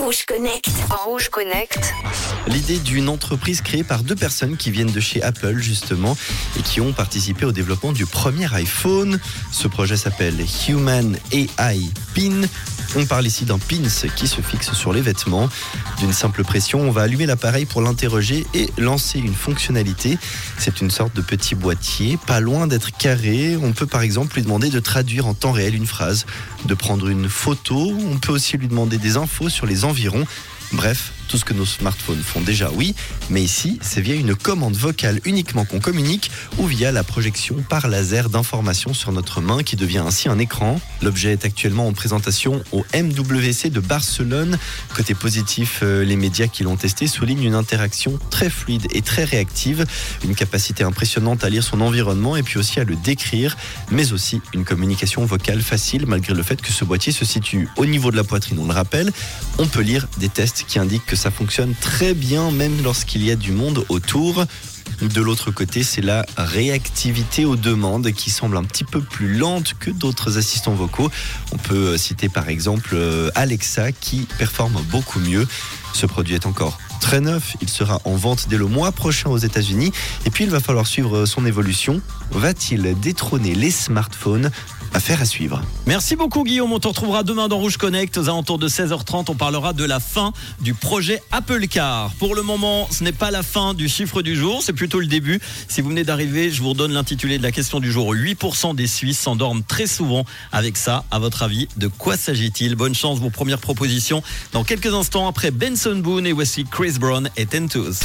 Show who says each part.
Speaker 1: Rouge Connect.
Speaker 2: Rouge Connect.
Speaker 3: L'idée d'une entreprise créée par deux personnes qui viennent de chez Apple justement et qui ont participé au développement du premier iPhone. Ce projet s'appelle Human AI Pin. On parle ici d'un pins qui se fixe sur les vêtements. D'une simple pression, on va allumer l'appareil pour l'interroger et lancer une fonctionnalité. C'est une sorte de petit boîtier, pas loin d'être carré. On peut par exemple lui demander de traduire en temps réel une phrase, de prendre une photo. On peut aussi lui demander des infos sur les environs. Bref, tout ce que nos smartphones font déjà, oui, mais ici, c'est via une commande vocale uniquement qu'on communique ou via la projection par laser d'informations sur notre main qui devient ainsi un écran. L'objet est actuellement en présentation au MWC de Barcelone. Côté positif, euh, les médias qui l'ont testé soulignent une interaction très fluide et très réactive, une capacité impressionnante à lire son environnement et puis aussi à le décrire, mais aussi une communication vocale facile malgré le fait que ce boîtier se situe au niveau de la poitrine, on le rappelle. On peut lire des tests qui indiquent que ça fonctionne très bien même lorsqu'il y a du monde autour. De l'autre côté, c'est la réactivité aux demandes qui semble un petit peu plus lente que d'autres assistants vocaux. On peut citer par exemple euh, Alexa qui performe beaucoup mieux. Ce produit est encore très neuf, il sera en vente dès le mois prochain aux États-Unis et puis il va falloir suivre son évolution. Va-t-il détrôner les smartphones? Affaire à suivre.
Speaker 4: Merci beaucoup Guillaume, on te retrouvera demain dans Rouge Connect aux alentours de 16h30. On parlera de la fin du projet Apple Car. Pour le moment, ce n'est pas la fin du chiffre du jour, c'est plutôt le début. Si vous venez d'arriver, je vous redonne l'intitulé de la question du jour. 8% des Suisses s'endorment très souvent avec ça. À votre avis, de quoi s'agit-il? Bonne chance, vos premières propositions dans quelques instants après Benson Boone et voici Chris Brown et Tentouz.